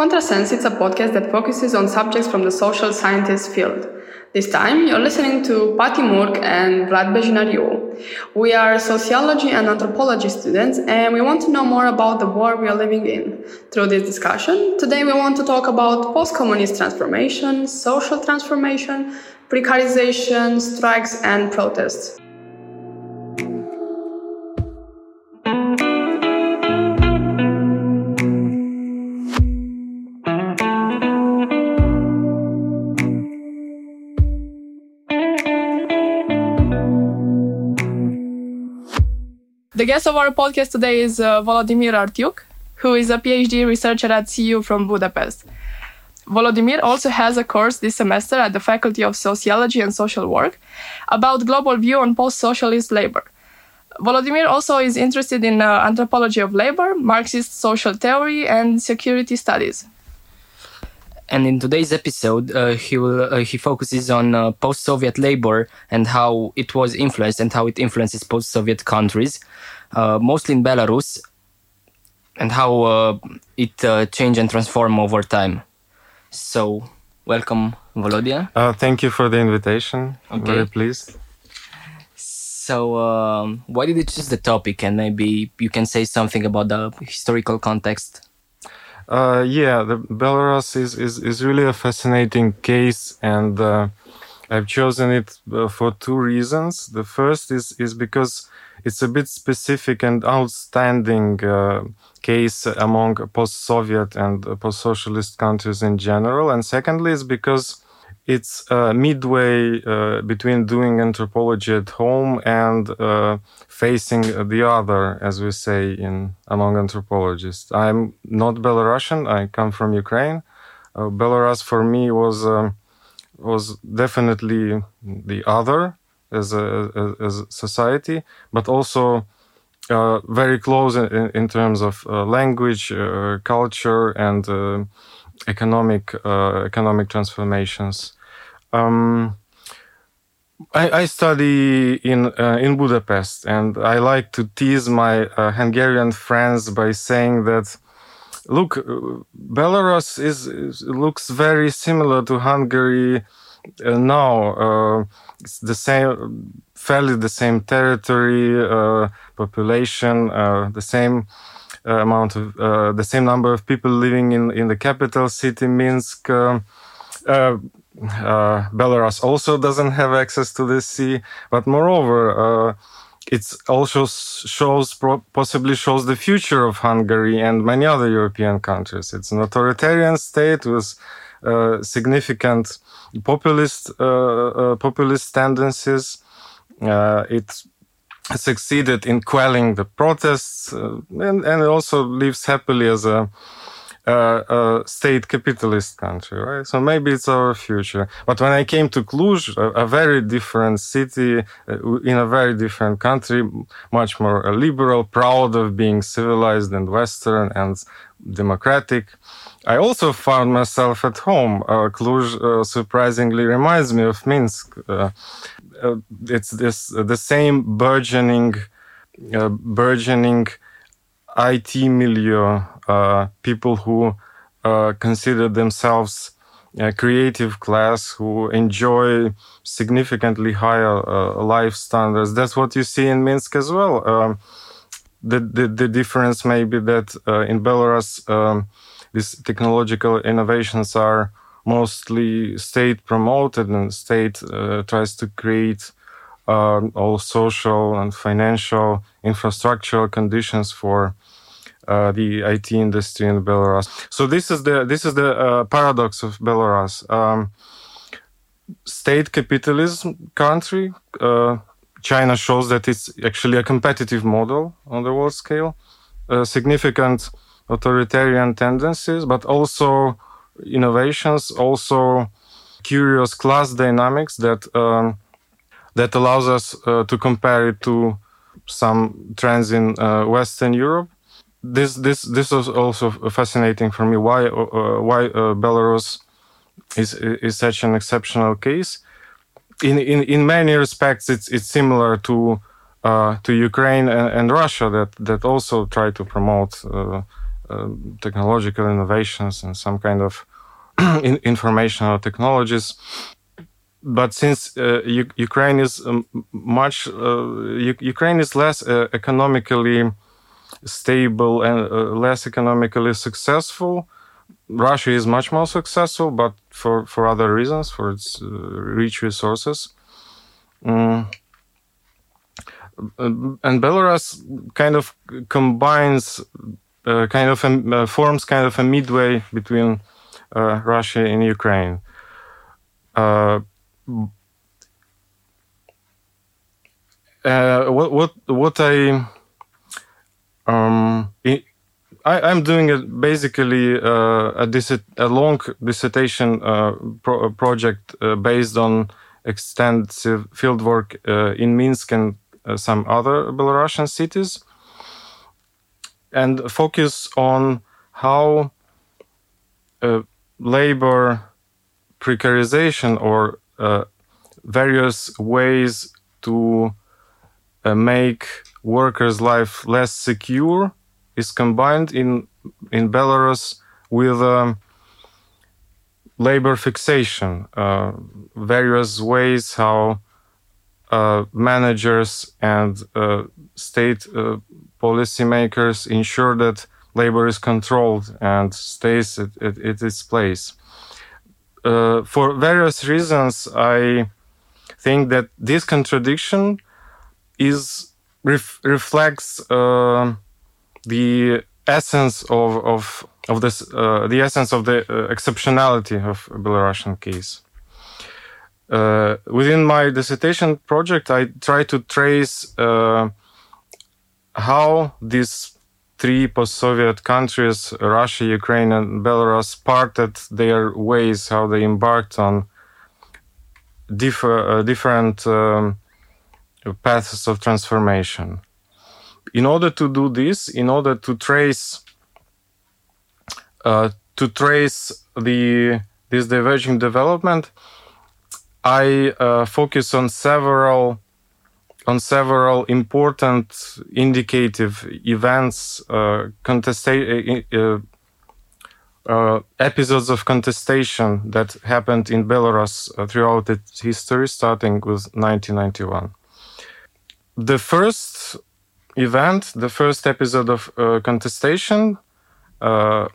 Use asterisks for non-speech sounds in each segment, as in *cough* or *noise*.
Contrasense is a podcast that focuses on subjects from the social sciences field. This time, you're listening to Pati Murg and Vlad Bejinariu. We are sociology and anthropology students, and we want to know more about the world we are living in. Through this discussion, today we want to talk about post-communist transformation, social transformation, precarization, strikes, and protests. The guest of our podcast today is uh, Volodymyr Artyukh, who is a PhD researcher at CEU from Budapest. Volodymyr also has a course this semester at the Faculty of Sociology and Social Work about global view on post-socialist labor. Volodymyr also is interested in uh, anthropology of labor, Marxist social theory, and security studies. And in today's episode, uh, he will uh, he focuses on uh, post-Soviet labor and how it was influenced and how it influences post-Soviet countries, uh, mostly in Belarus, and how uh, it uh, changed and transformed over time. So, welcome, Volodya. thank you for the invitation. Okay. Very pleased. So, um, why did you choose the topic? And maybe you can say something about the historical context. Uh, yeah, the Belarus is, is, is really a fascinating case, and uh, I've chosen it uh, for two reasons. The first is is because it's a bit specific and outstanding uh, case among post-Soviet and post-socialist countries in general, and secondly is because it's uh, midway uh, between doing anthropology at home and uh, facing the other, as we say in among anthropologists. I'm not Belarusian. I come from Ukraine. Uh, Belarus for me was um, was definitely the other as a, as a society, but also. Uh, very close in, in, terms of uh, language, culture, and economic economic transformations. Um, I, I, study in uh, in Budapest, and I like to tease my uh, Hungarian friends by saying that, look, uh, Belarus is, is, looks very similar to Hungary uh, now. Uh, it's the same, fairly the same territory, uh, population, the same. amount of the same number of people living in in the capital city Minsk uh, Belarus also doesn't have access to the sea, but moreover, uh, it also shows possibly shows the future of Hungary and many other European countries. It's an authoritarian state with uh, significant populist uh, uh, populist tendencies. Uh, it succeeded in quelling the protests and, and also lives happily as a a state capitalist country, right? So maybe it's our future. But when I came to Cluj, a, a very different city uh, in a very different country, much more uh, liberal, proud of being civilized and Western and democratic. I also found myself at home. Uh, Cluj uh, surprisingly reminds me of Minsk. Uh, uh it's this the same burgeoning, burgeoning IT milieu uh, people who uh, consider themselves a creative class who enjoy significantly higher uh, life standards. That's what you see in Minsk as well. Um, the, the, the difference may be that uh, in Belarus, um, these technological innovations are mostly state promoted and state uh, tries to create uh, all social and financial infrastructural conditions for uh, the IT industry in Belarus. So this is the this is the uh, paradox of Belarus. Um, state capitalism country. Uh, China shows that it's actually a competitive model on the world scale. Uh, significant authoritarian tendencies, but also innovations, also curious class dynamics that um, that allows us uh, to compare it to some trends in Western Europe this this this is also fascinating for me. Why uh, uh, why uh, Belarus is is such an exceptional case? In in in many respects, it's it's similar to uh, to Ukraine and, and, Russia that that also try to promote uh, um, technological innovations and some kind of *clears throat* in informational technologies. But since uh, Ukraine is um, much, uh, Ukraine is less uh, economically stable and uh, less economically successful, Russia is much more successful, but for, for other reasons, for its uh, rich resources. Mm. And Belarus kind of combines, uh, kind of um, uh, forms kind of a midway between uh, Russia and Ukraine. Uh, uh, what what what I um, I, am doing basically uh, a, a, long dissertation uh, pro project uh, based on extensive fieldwork uh, in Minsk and uh, some other Belarusian cities, and focus on how uh, labor precarization or various ways to make workers' life less secure is combined in in Belarus with um, labor fixation, uh, various ways how uh, managers and uh, state uh, policymakers ensure that labor is controlled and stays at, at, at its place. Uh, for various reasons, I think that this contradiction is ref- reflects uh, the essence of of of this uh, the essence of the uh, exceptionality of Belarusian case. Uh, within my dissertation project, I try to trace uh, how these three post-Soviet countries, Russia, Ukraine, and Belarus, parted their ways, how they embarked on differ, different um, paths of transformation in order to do this, in order to trace uh, to trace the this diverging development, I uh, focus on several on several important indicative events, uh, contesta- uh, uh, uh, episodes of contestation that happened in Belarus throughout its history, starting with 1991. The first event, the first episode of uh, contestation, uh,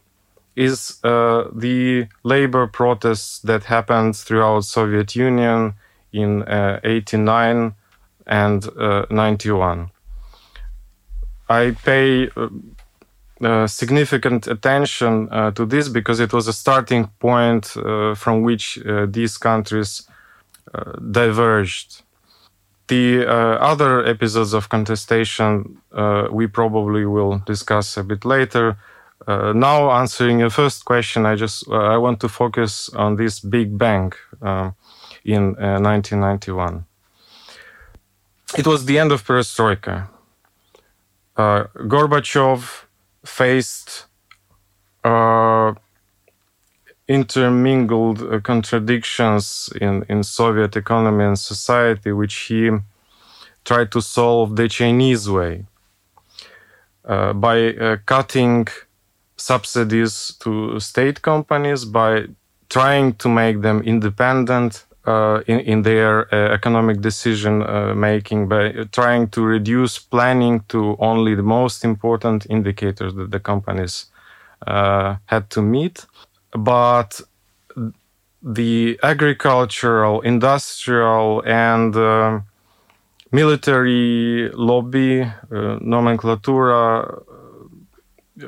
is uh, the labor protests that happened throughout Soviet Union in uh, 89 and uh, 91. I pay uh, significant attention to this because it was a starting point from which these countries diverged the uh, other episodes of contestation uh, we probably will discuss a bit later. Uh, now, answering your first question, I just uh, I want to focus on this Big Bang uh, in 1991. Uh, it was the end of Perestroika. Gorbachev faced intermingled uh, contradictions in, in Soviet economy and society, which he tried to solve the Chinese way uh, by uh, cutting subsidies to state companies, by trying to make them independent uh, in, in their uh, economic decision uh, making, by trying to reduce planning to only the most important indicators that the companies had to meet but the agricultural, industrial, and uh, military lobby uh, nomenclatura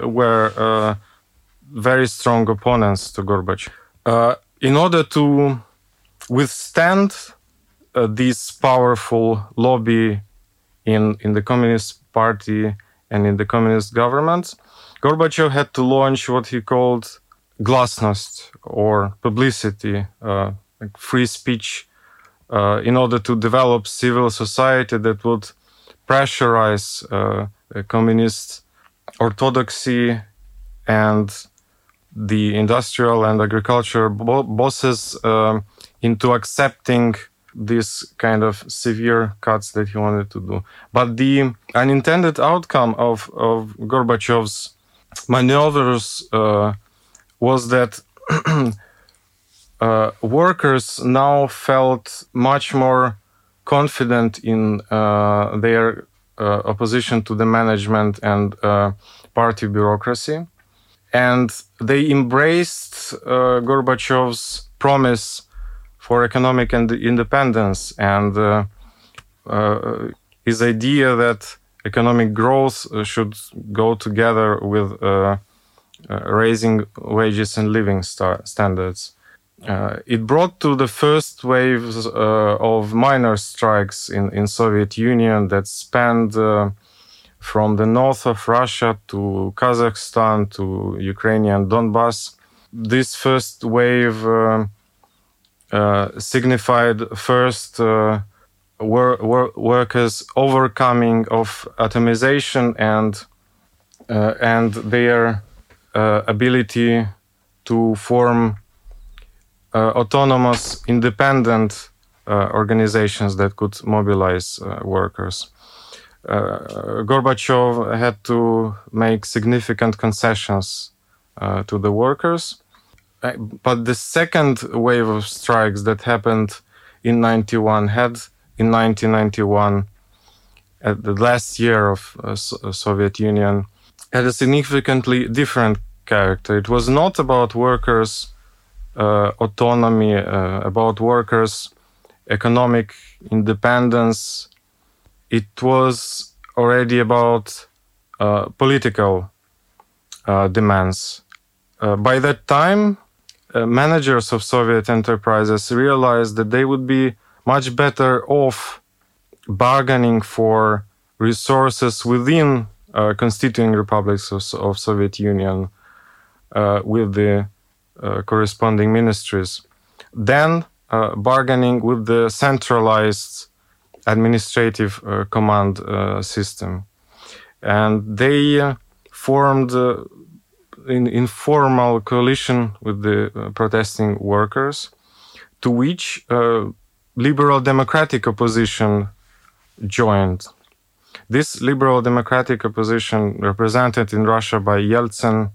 uh, were uh, very strong opponents to Gorbachev. Uh, in order to withstand uh, this powerful lobby in, in the Communist Party and in the communist government, Gorbachev had to launch what he called glasnost or publicity, uh, like free speech, uh, in order to develop civil society that would pressurize uh, communist orthodoxy and the industrial and agriculture bo- bosses um, into accepting this kind of severe cuts that he wanted to do. But the unintended outcome of, of Gorbachev's maneuvers uh, was that *clears throat* uh, workers now felt much more confident in uh, their uh, opposition to the management and uh, party bureaucracy. And they embraced uh, Gorbachev's promise for economic and independence and uh, his idea that economic growth should go together with raising wages and living standards. Uh, it brought to the first waves uh, of miners' strikes in, in Soviet Union that spanned uh, from the north of Russia to Kazakhstan to Ukrainian Donbass. This first wave uh, uh, signified first wor- wor- workers' overcoming of atomization and and their ability to form uh, autonomous, independent uh, organizations that could mobilize uh, workers. Gorbachev had to make significant concessions to the workers. But the second wave of strikes that happened in 91 had in 1991 at the last year of uh, Soviet Union had a significantly different character. It was not about workers uh, autonomy, uh, about workers' economic independence. It was already about uh, political demands. by that time, managers of Soviet enterprises realized that they would be much better off bargaining for resources within uh, constituting republics of, of Soviet Union uh, with the uh, corresponding ministries. Then uh, bargaining with the centralized administrative uh, command system. And they formed an informal coalition with the protesting workers, to which liberal democratic opposition joined. This liberal democratic opposition, represented in Russia by Yeltsin,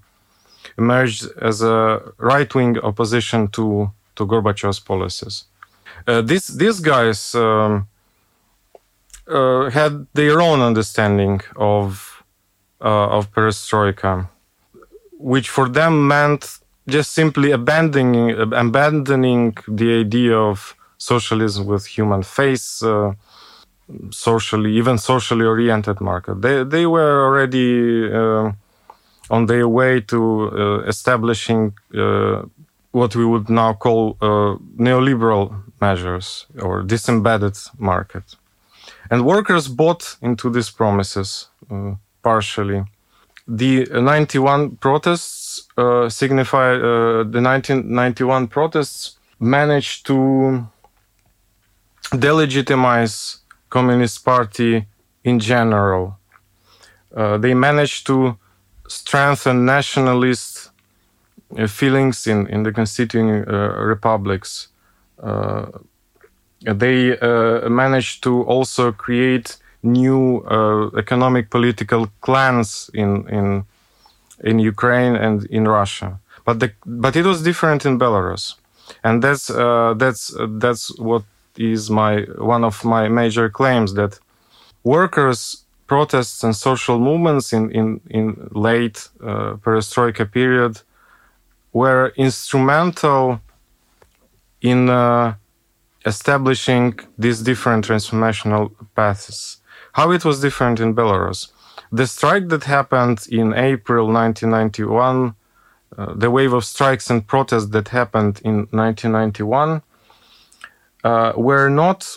emerged as a right-wing opposition to to Gorbachev's policies. Uh, these these guys um, uh, had their own understanding of uh, of perestroika, which for them meant just simply abandoning abandoning the idea of socialism with human face, uh, socially even socially oriented market. They they were already uh, on their way to uh, establishing uh, what we would now call uh, neoliberal measures or disembedded market. And workers bought into these promises partially. The 91 protests uh, signify uh, the 1991 protests managed to delegitimize Communist Party in general. Uh, they managed to strengthen nationalist uh, feelings in, in the constituting uh, republics. Uh, they managed to also create new economic political clans in, in, in Ukraine and in Russia. But, the, but it was different in Belarus. And that's, that's, that's what is my one of my major claims that workers protests and social movements in, in, in late uh, perestroika period were instrumental in uh, establishing these different transformational paths. How it was different in Belarus. The strike that happened in April 1991, uh, the wave of strikes and protests that happened in 1991, uh, were not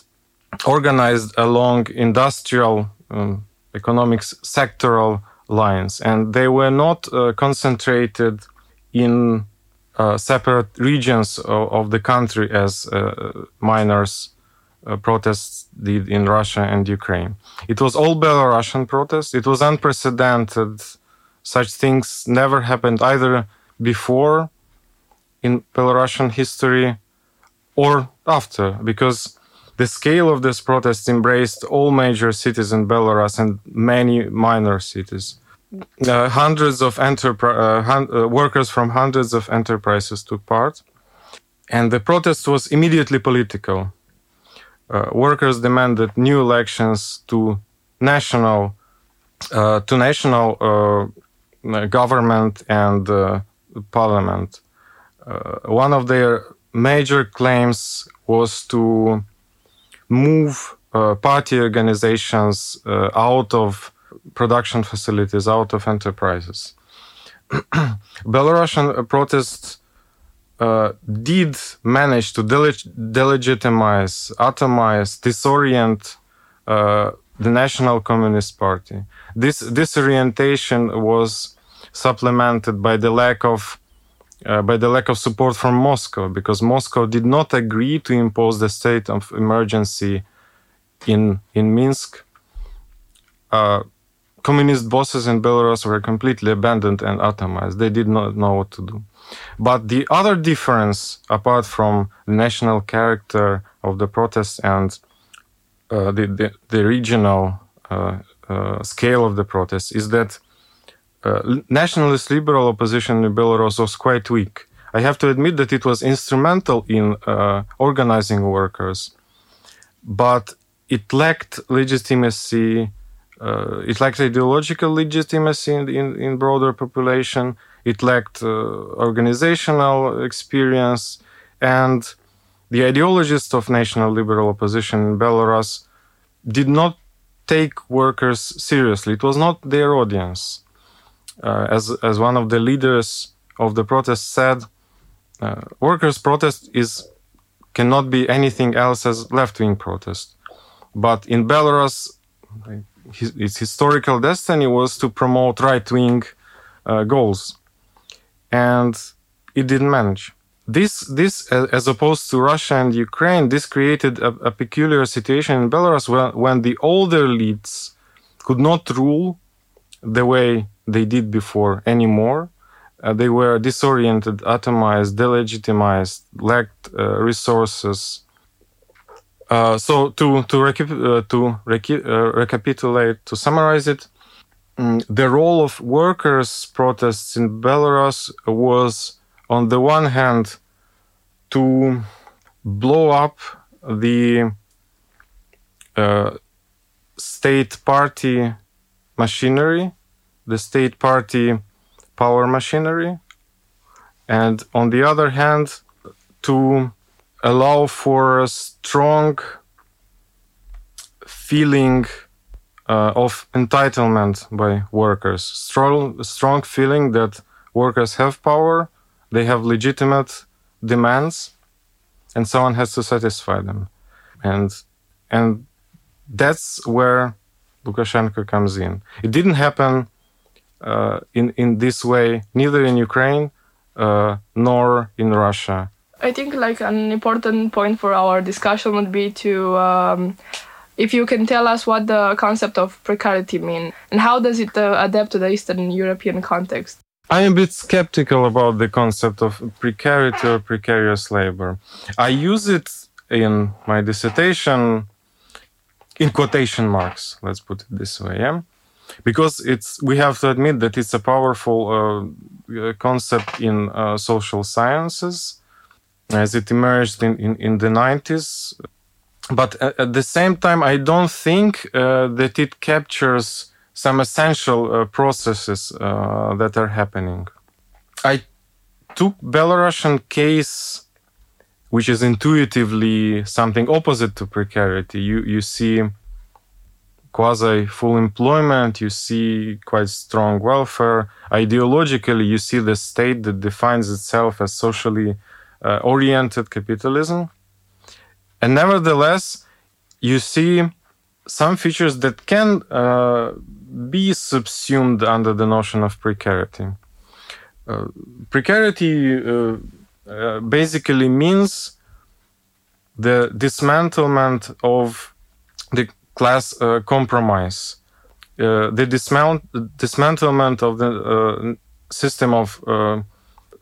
organized along industrial um, economics sectoral lines, and they were not uh, concentrated in uh, separate regions of, of, the country as uh, miners' uh, protests did in Russia and Ukraine. It was all Belarusian protests. It was unprecedented. Such things never happened either before in Belarusian history or after, because the scale of this protest embraced all major cities in Belarus and many minor cities. uh, hundreds of enterpri- uh, hun- uh, workers from hundreds of enterprises took part, and the protest was immediately political. Uh, workers demanded new elections to national uh, to national uh, government and parliament. one of their major claims was to move party organizations out of production facilities out of enterprises. *clears throat* Belarusian protests uh, did manage to deleg- delegitimize, atomize, disorient uh, the National Communist Party. This disorientation was supplemented by the lack of uh, by the lack of support from Moscow, because Moscow did not agree to impose the state of emergency in in Minsk. Uh, communist bosses in Belarus were completely abandoned and atomized. They did not know what to do. But the other difference, apart from the national character of the protests and uh, the, the, the, regional uh, uh, scale of the protests, is that uh, nationalist liberal opposition in Belarus was quite weak. I have to admit that it was instrumental in uh, organizing workers, but it lacked legitimacy uh, it lacked ideological legitimacy in, in, in broader population. It lacked uh, organizational experience, and the ideologists of national liberal opposition in Belarus did not take workers seriously. It was not their audience. Uh, as as one of the leaders of the protest said, uh, workers' protest is cannot be anything else as left-wing protest. But in Belarus, its historical destiny was to promote right wing uh, goals. And it didn't manage. This, this, as opposed to Russia and Ukraine, this created a, a peculiar situation in Belarus when, when the older elites could not rule the way they did before anymore. Uh, they were disoriented, atomized, delegitimized, lacked uh, resources, uh, so to to, uh, to uh, recapitulate, to summarize it, um, the role of workers' protests in Belarus was, on the one hand, to blow up the uh, state party machinery, the state party power machinery, and on the other hand, to allow for a strong feeling uh, of entitlement by workers, strong, strong feeling that workers have power, they have legitimate demands, and someone has to satisfy them, and and that's where Lukashenko comes in. It didn't happen uh, in in this way neither in Ukraine uh, nor in Russia. I think like an important point for our discussion would be to um, if you can tell us what the concept of precarity mean and how does it uh, adapt to the Eastern European context. I'm a bit skeptical about the concept of precarity or precarious labor. I use it in my dissertation in quotation marks, let's put it this way, yeah? Because it's we have to admit that it's a powerful uh, concept in uh, social sciences as it emerged in, in, in the 90s. But at the same time, I don't think uh, that it captures some essential uh, processes uh, that are happening. I took Belarusian case, which is intuitively something opposite to precarity. You you see quasi full employment, you see quite strong welfare. Ideologically, you see the state that defines itself as socially uh, oriented capitalism. And nevertheless, you see some features that can uh, be subsumed under the notion of precarity. Uh, precarity uh, uh, basically means the dismantlement of the class uh, compromise, the dismount, dismantlement of the system of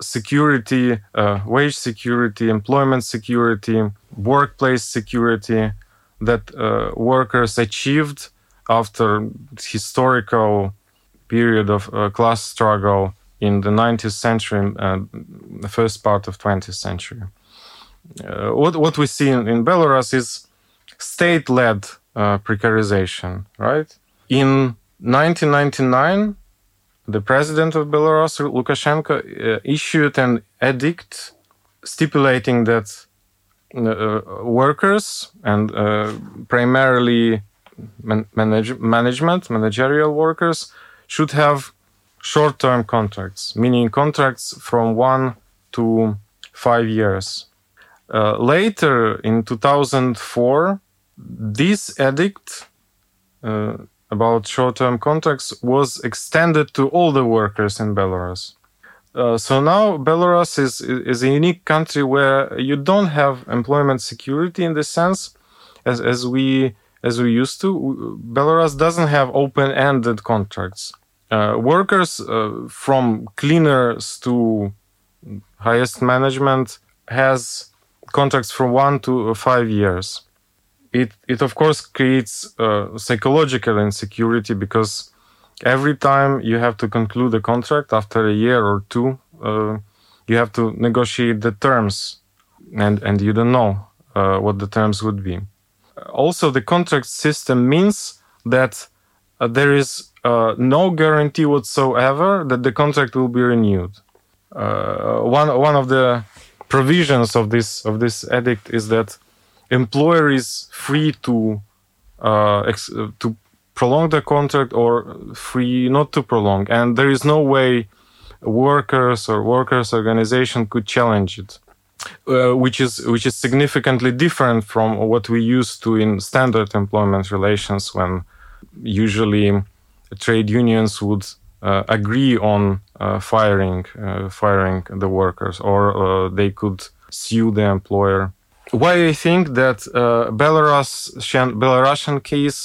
security, uh, wage security, employment security, workplace security that uh, workers achieved after historical period of uh, class struggle in the 19th century, uh, the first part of 20th century. Uh, what what we see in, in Belarus is state-led uh, precarization, right? In 1999, the president of Belarus, Lukashenko, uh, issued an edict stipulating that uh, workers and uh, primarily man- manage- management, managerial workers, should have short term contracts, meaning contracts from one to five years. Uh, later in 2004, this edict uh, about short term contracts was extended to all the workers in Belarus. Uh, so now Belarus is, is a unique country where you don't have employment security in the sense as, as we as we used to. Belarus doesn't have open-ended contracts. Uh, workers uh, from cleaners to highest management has contracts from one to five years. It it of course creates uh, psychological insecurity because every time you have to conclude a contract after a year or two, uh, you have to negotiate the terms, and and you don't know uh, what the terms would be. Also, the contract system means that uh, there is uh, no guarantee whatsoever that the contract will be renewed. Uh, one one of the provisions of this of this edict is that employer is free to ex- to prolong the contract or free not to prolong. And there is no way workers or workers organization could challenge it uh, which is which is significantly different from what we used to in standard employment relations when usually trade unions would uh, agree on uh, firing uh, firing the workers or uh, they could sue the employer why i think that uh, belarus belarusian case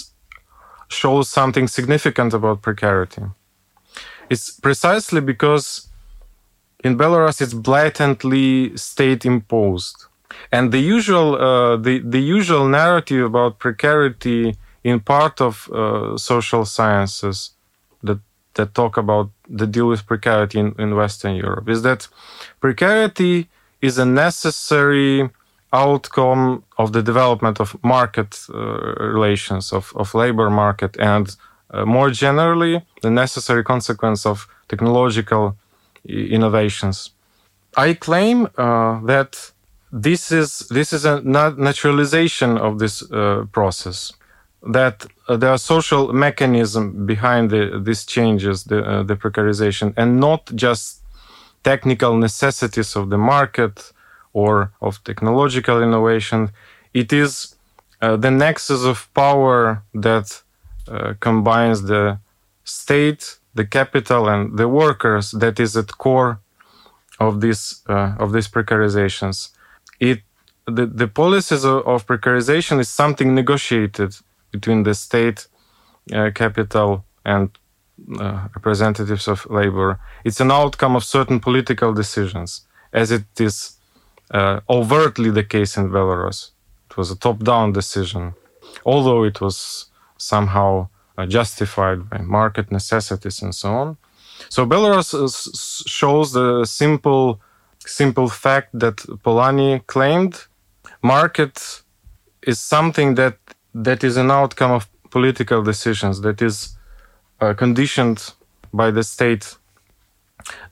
shows something significant about precarity. It's precisely because in Belarus it's blatantly state imposed. And the usual, uh, the, the usual narrative about precarity in part of uh, social sciences that, that talk about the deal with precarity in, in Western Europe is that precarity is a necessary outcome of the development of market uh, relations of, of labor market and uh, more generally the necessary consequence of technological innovations. I claim uh, that this is this is a naturalization of this uh, process that uh, there are social mechanism behind the, these changes the, uh, the precarization and not just technical necessities of the market or of technological innovation. It is uh, the nexus of power that uh, combines the state, the capital, and the workers that is at core of this uh, of these precarizations. It the, the policies of, of, precarization is something negotiated between the state, uh, capital, and uh, representatives of labor. It's an outcome of certain political decisions, as it is uh, overtly the case in Belarus. It was a top down decision, although it was somehow uh, justified by market necessities and so on. So Belarus shows the simple, simple fact that Polanyi claimed: market is something that that is an outcome of political decisions that is uh, conditioned by the state.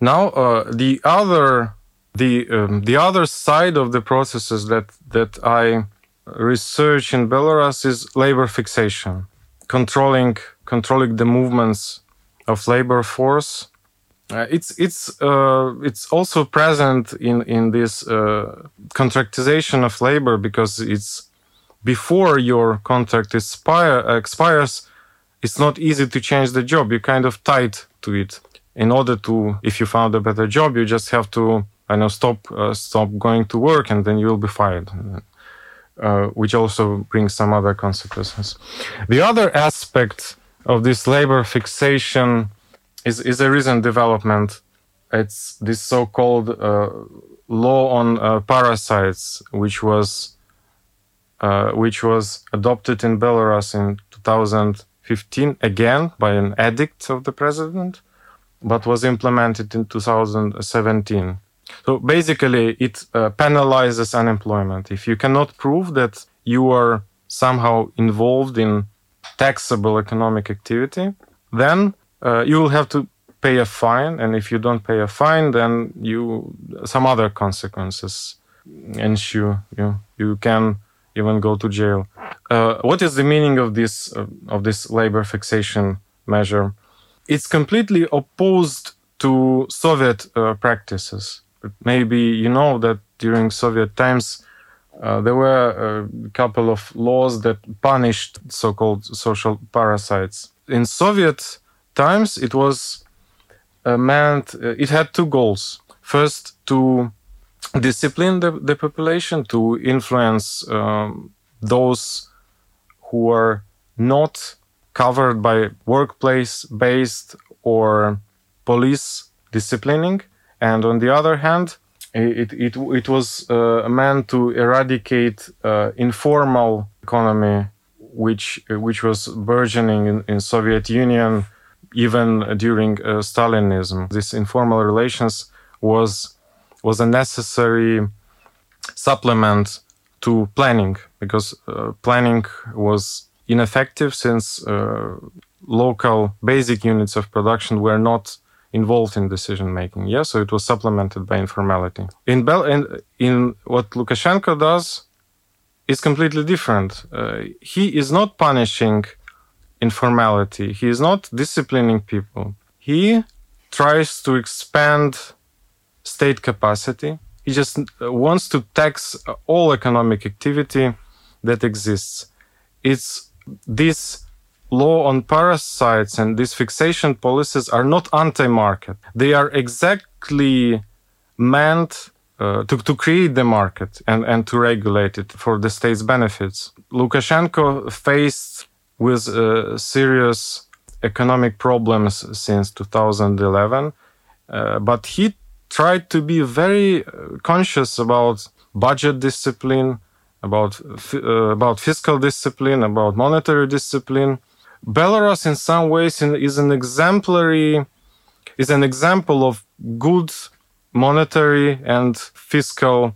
Now, uh, the other the um, the other side of the processes that that I research in Belarus is labor fixation, controlling controlling the movements of labor force. Uh, it's it's uh, it's also present in in this uh, contractization of labor because it's before your contract expire, expires. It's not easy to change the job. You're kind of tied to it. In order to, if you found a better job, you just have to I know stop uh, stop going to work and then you will be fired. Uh, which also brings some other consequences. The other aspect of this labor fixation is, is a recent development. It's this so-called uh, law on uh, parasites, which was uh, which was adopted in Belarus in 2015 2015 again by an edict of the president, but was implemented in 2017. So basically, it uh, penalizes unemployment. If you cannot prove that you are somehow involved in taxable economic activity, then uh, you will have to pay a fine. And if you don't pay a fine, then you some other consequences ensue. You you can even go to jail. Uh, what is the meaning of this uh, of this labor fixation measure? It's completely opposed to Soviet uh, practices. Maybe you know that during Soviet times uh, there were a couple of laws that punished so-called social parasites. In Soviet times, it was uh, meant uh, it had two goals. First, to discipline the, the population, to influence um, those who are not covered by workplace-based or police disciplining, and on the other hand, it, it, it was uh, meant to eradicate uh, informal economy, which, which was burgeoning in, in Soviet Union even during uh, Stalinism. This informal relations was, was a necessary supplement to planning because uh, planning was ineffective since uh, local basic units of production were not involved in decision making. Yeah, so it was supplemented by informality. In Bel- in, in what Lukashenko does is completely different. Uh, he is not punishing informality. He is not disciplining people. He tries to expand state capacity. He just wants to tax all economic activity that exists. It's this law on parasites and these fixation policies are not anti-market. They are exactly meant uh, to, to create the market and, and to regulate it for the state's benefits. Lukashenko faced with uh, serious economic problems since 2011, uh, but he tried to be very uh, conscious about budget discipline, about uh, about fiscal discipline, about monetary discipline, Belarus, in some ways, is an exemplary, is an example of good monetary and fiscal,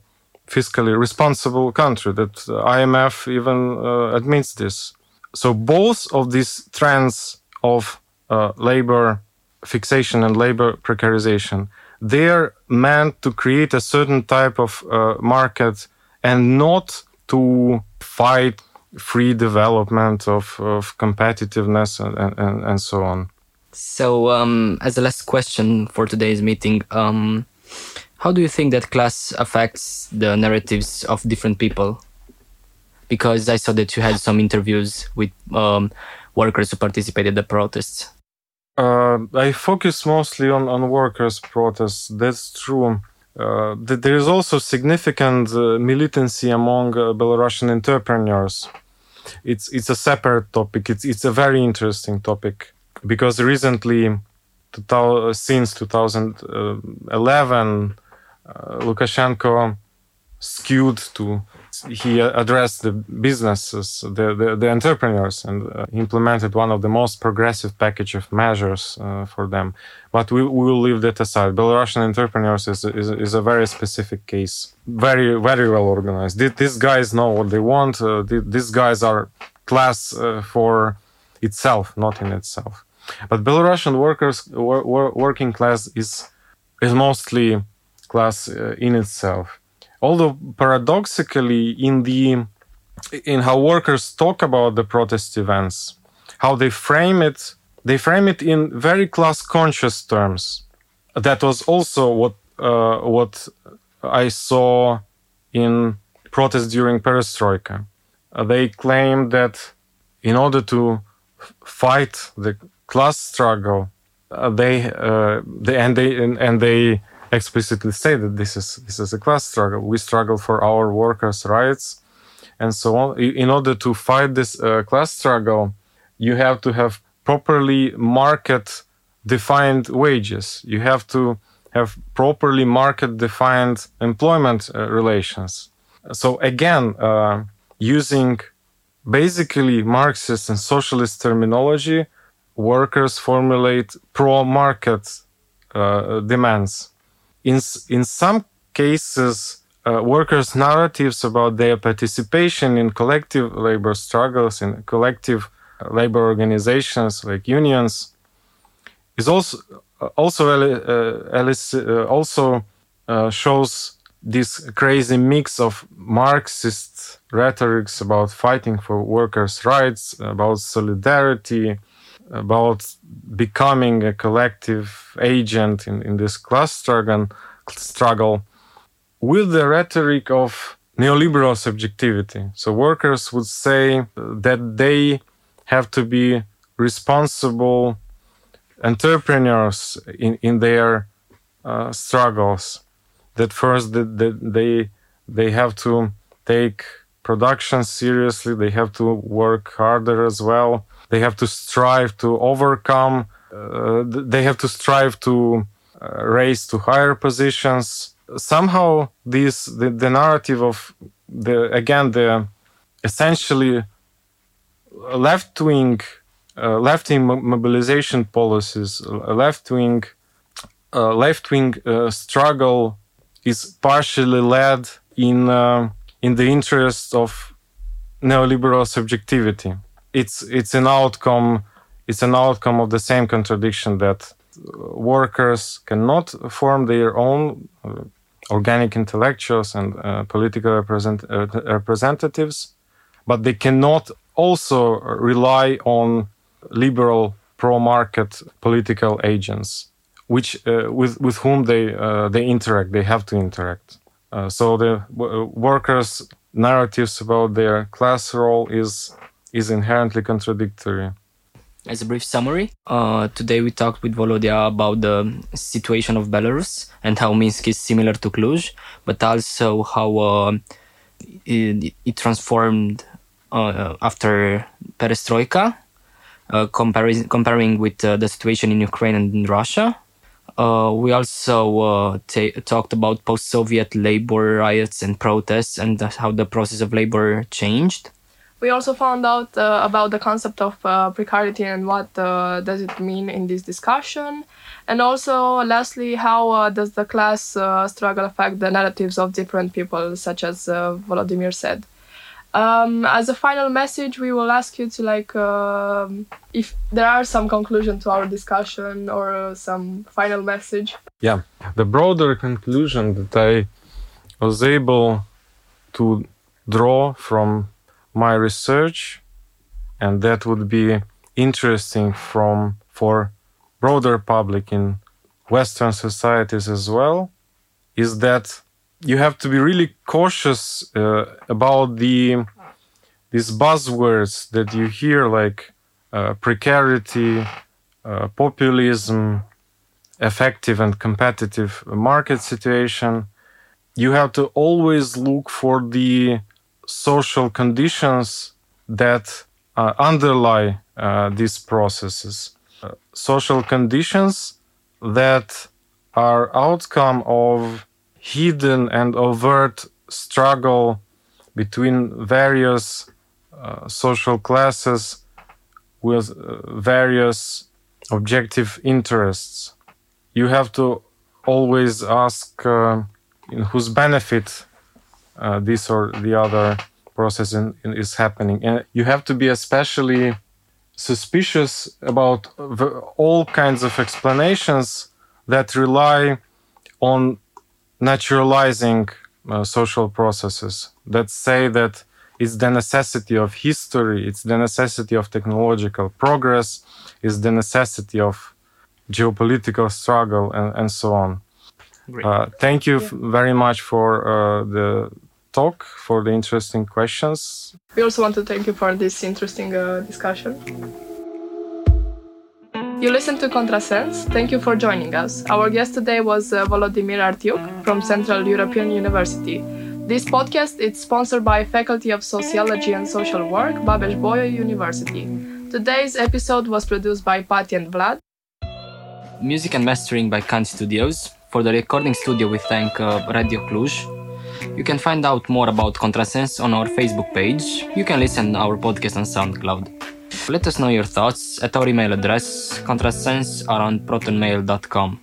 fiscally responsible country. That IMF even uh, admits this. So both of these trends of uh, labor fixation and labor precarization, they're meant to create a certain type of uh, market and not to fight free development of, of competitiveness and, and, and so on. So, um, as a last question for today's meeting, um, how do you think that class affects the narratives of different people? Because I saw that you had some interviews with um, workers who participated in the protests. Uh, I focus mostly on, on workers' protests. That's true. Uh, there is also significant uh, militancy among uh, Belarusian entrepreneurs. It's it's a separate topic. It's it's a very interesting topic because recently, since 2011, uh, Lukashenko skewed to he addressed the businesses, the, the, the entrepreneurs, and uh, implemented one of the most progressive package of measures uh, for them. But we, we will leave that aside. Belarusian entrepreneurs is, is, is a very specific case, very very well organized. These guys know what they want. Uh, these guys are class uh, for itself, not in itself. But Belarusian workers, wor- wor- working class is is mostly class uh, in itself although paradoxically in the in how workers talk about the protest events how they frame it they frame it in very class conscious terms. That was also what uh, what i saw in protests during perestroika. Uh, they claimed that in order to fight the class struggle uh, they, uh, they and they and, and they explicitly say that this is this is a class struggle. We struggle for our workers' rights, and so on. In order to fight this uh, class struggle, you have to have properly market defined wages. You have to have properly market defined employment uh, relations. So again, uh, using basically Marxist and socialist terminology, workers formulate pro-market uh, demands. In in some cases, uh, workers' narratives about their participation in collective labor struggles in collective uh, labor organizations like unions is also uh, also uh, uh, also shows this crazy mix of Marxist rhetorics about fighting for workers' rights, about solidarity, about becoming a collective agent in, in this class struggle, with the rhetoric of neoliberal subjectivity. So workers would say that they have to be responsible entrepreneurs in, in their uh, struggles that first that they they have to take production seriously they have to work harder as well they have to strive to overcome uh, they have to strive to uh, raise to higher positions somehow this the, the narrative of the again the essentially left wing uh, left wing mobilization policies left wing uh, left wing uh, struggle is partially led in uh, in the interest of neoliberal subjectivity. It's it's an outcome. It's an outcome of the same contradiction that workers cannot form their own uh, organic intellectuals and uh, political represent, uh, representatives, but they cannot also rely on liberal pro-market political agents which uh, with with whom they uh, they interact. They have to interact. Uh, so the workers' narratives about their class role is is inherently contradictory. As a brief summary, uh, today we talked with Volodya about the situation of Belarus and how Minsk is similar to Cluj, but also how uh, it, it, transformed uh, after Perestroika, comparing, comparing with the situation in Ukraine and in Russia, uh, we also uh, talked about post Soviet labor riots and protests and how the process of labor changed. We also found out uh, about the concept of uh, precarity and what uh, does it mean in this discussion. And also, lastly, how uh, does the class struggle affect the narratives of different people, such as Volodymyr said. Um, as a final message, we will ask you to like um, if there are some conclusion to our discussion or uh, some final message. Yeah, the broader conclusion that I was able to draw from my research, and that would be interesting from for broader public in Western societies as well, is that you have to be really cautious uh, about the these buzzwords that you hear like uh, precarity, uh, populism, effective and competitive market situation. You have to always look for the social conditions that uh, underlie uh, these processes. Uh, social conditions that are outcome of hidden and overt struggle between various uh, social classes with uh, various objective interests. You have to always ask uh, in whose benefit uh, this or the other process in, in is happening. And you have to be especially suspicious about all kinds of explanations that rely on naturalizing uh, social processes that say that it's the necessity of history, it's the necessity of technological progress, it's the necessity of geopolitical struggle, and, and so on. Uh, thank you yeah. very much for uh, the talk, for the interesting questions. We also want to thank you for this interesting uh, discussion. You listened to Contrasense. Thank you for joining us. Our guest today was uh, Volodymyr Artyukh from Central European University. This podcast is sponsored by Faculty of Sociology and Social Work, Babeș Bolyai University. Today's episode was produced by Pati and Vlad. Music and mastering by Kind Studios. For the recording studio, we thank uh, Radio Cluj. You can find out more about Contrasense on our Facebook page. You can listen our podcast on SoundCloud. Let us know your thoughts at our email address contrasense around protonmail.com.